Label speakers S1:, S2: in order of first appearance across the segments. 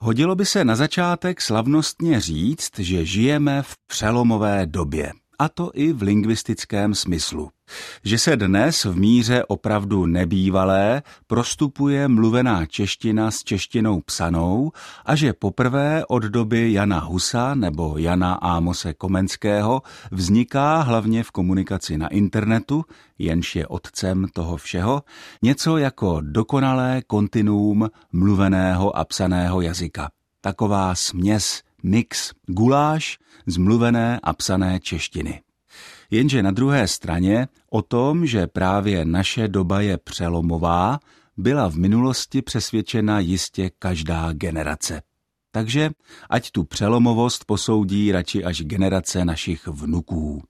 S1: Hodilo by se na začátek slavnostně říct, že žijeme v přelomové době a to i v lingvistickém smyslu. Že se dnes v míře opravdu nebývalé prostupuje mluvená čeština s češtinou psanou a že poprvé od doby Jana Husa nebo Jana Ámose Komenského vzniká hlavně v komunikaci na internetu, jenž je otcem toho všeho, něco jako dokonalé kontinuum mluveného a psaného jazyka. Taková směs mix guláš z mluvené a psané češtiny. Jenže na druhé straně o tom, že právě naše doba je přelomová, byla v minulosti přesvědčena jistě každá generace. Takže ať tu přelomovost posoudí radši až generace našich vnuků.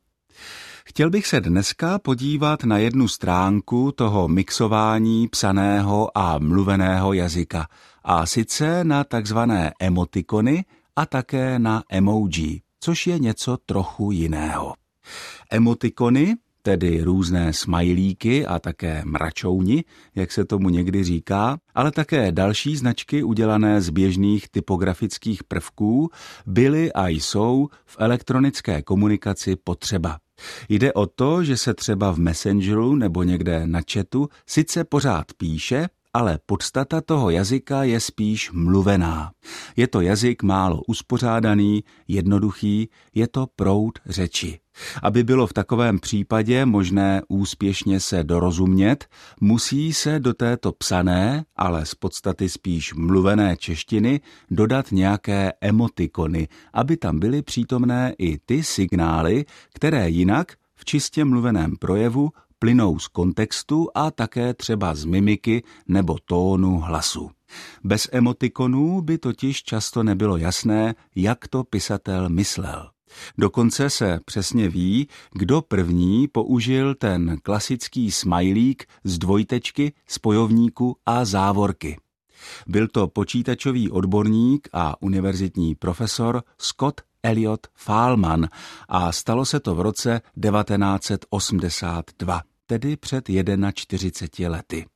S1: Chtěl bych se dneska podívat na jednu stránku toho mixování psaného a mluveného jazyka, a sice na takzvané emotikony a také na emoji, což je něco trochu jiného. Emotikony, tedy různé smajlíky a také mračouni, jak se tomu někdy říká, ale také další značky udělané z běžných typografických prvků byly a jsou v elektronické komunikaci potřeba. Jde o to, že se třeba v Messengeru nebo někde na chatu sice pořád píše, ale podstata toho jazyka je spíš mluvená. Je to jazyk málo uspořádaný, jednoduchý, je to proud řeči. Aby bylo v takovém případě možné úspěšně se dorozumět, musí se do této psané, ale z podstaty spíš mluvené češtiny dodat nějaké emotikony, aby tam byly přítomné i ty signály, které jinak v čistě mluveném projevu plynou z kontextu a také třeba z mimiky nebo tónu hlasu. Bez emotikonů by totiž často nebylo jasné, jak to pisatel myslel. Dokonce se přesně ví, kdo první použil ten klasický smajlík z dvojtečky, spojovníku a závorky. Byl to počítačový odborník a univerzitní profesor Scott Elliot Fahlman a stalo se to v roce 1982, tedy před 41 lety.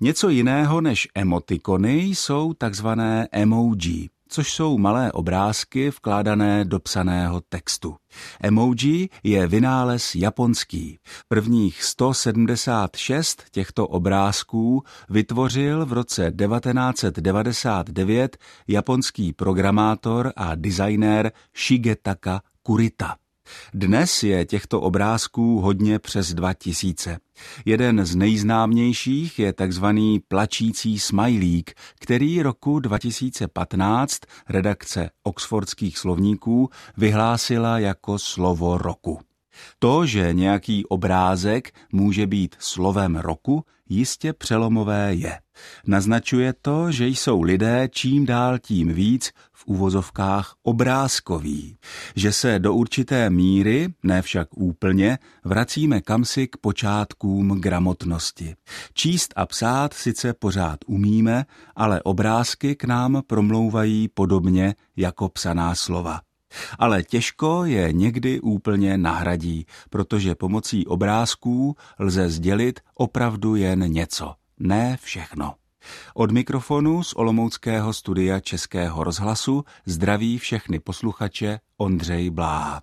S1: Něco jiného než emotikony jsou takzvané emoji, což jsou malé obrázky vkládané do psaného textu. Emoji je vynález japonský. Prvních 176 těchto obrázků vytvořil v roce 1999 japonský programátor a designér Shigetaka Kurita. Dnes je těchto obrázků hodně přes 2000. Jeden z nejznámějších je takzvaný plačící smajlík, který roku 2015 redakce Oxfordských slovníků vyhlásila jako slovo roku. To, že nějaký obrázek může být slovem roku, jistě přelomové je. Naznačuje to, že jsou lidé čím dál tím víc v uvozovkách obrázkoví, že se do určité míry, ne však úplně, vracíme kamsi k počátkům gramotnosti. Číst a psát sice pořád umíme, ale obrázky k nám promlouvají podobně jako psaná slova. Ale těžko je někdy úplně nahradí, protože pomocí obrázků lze sdělit opravdu jen něco, ne všechno. Od mikrofonu z Olomouckého studia Českého rozhlasu zdraví všechny posluchače Ondřej Bláha.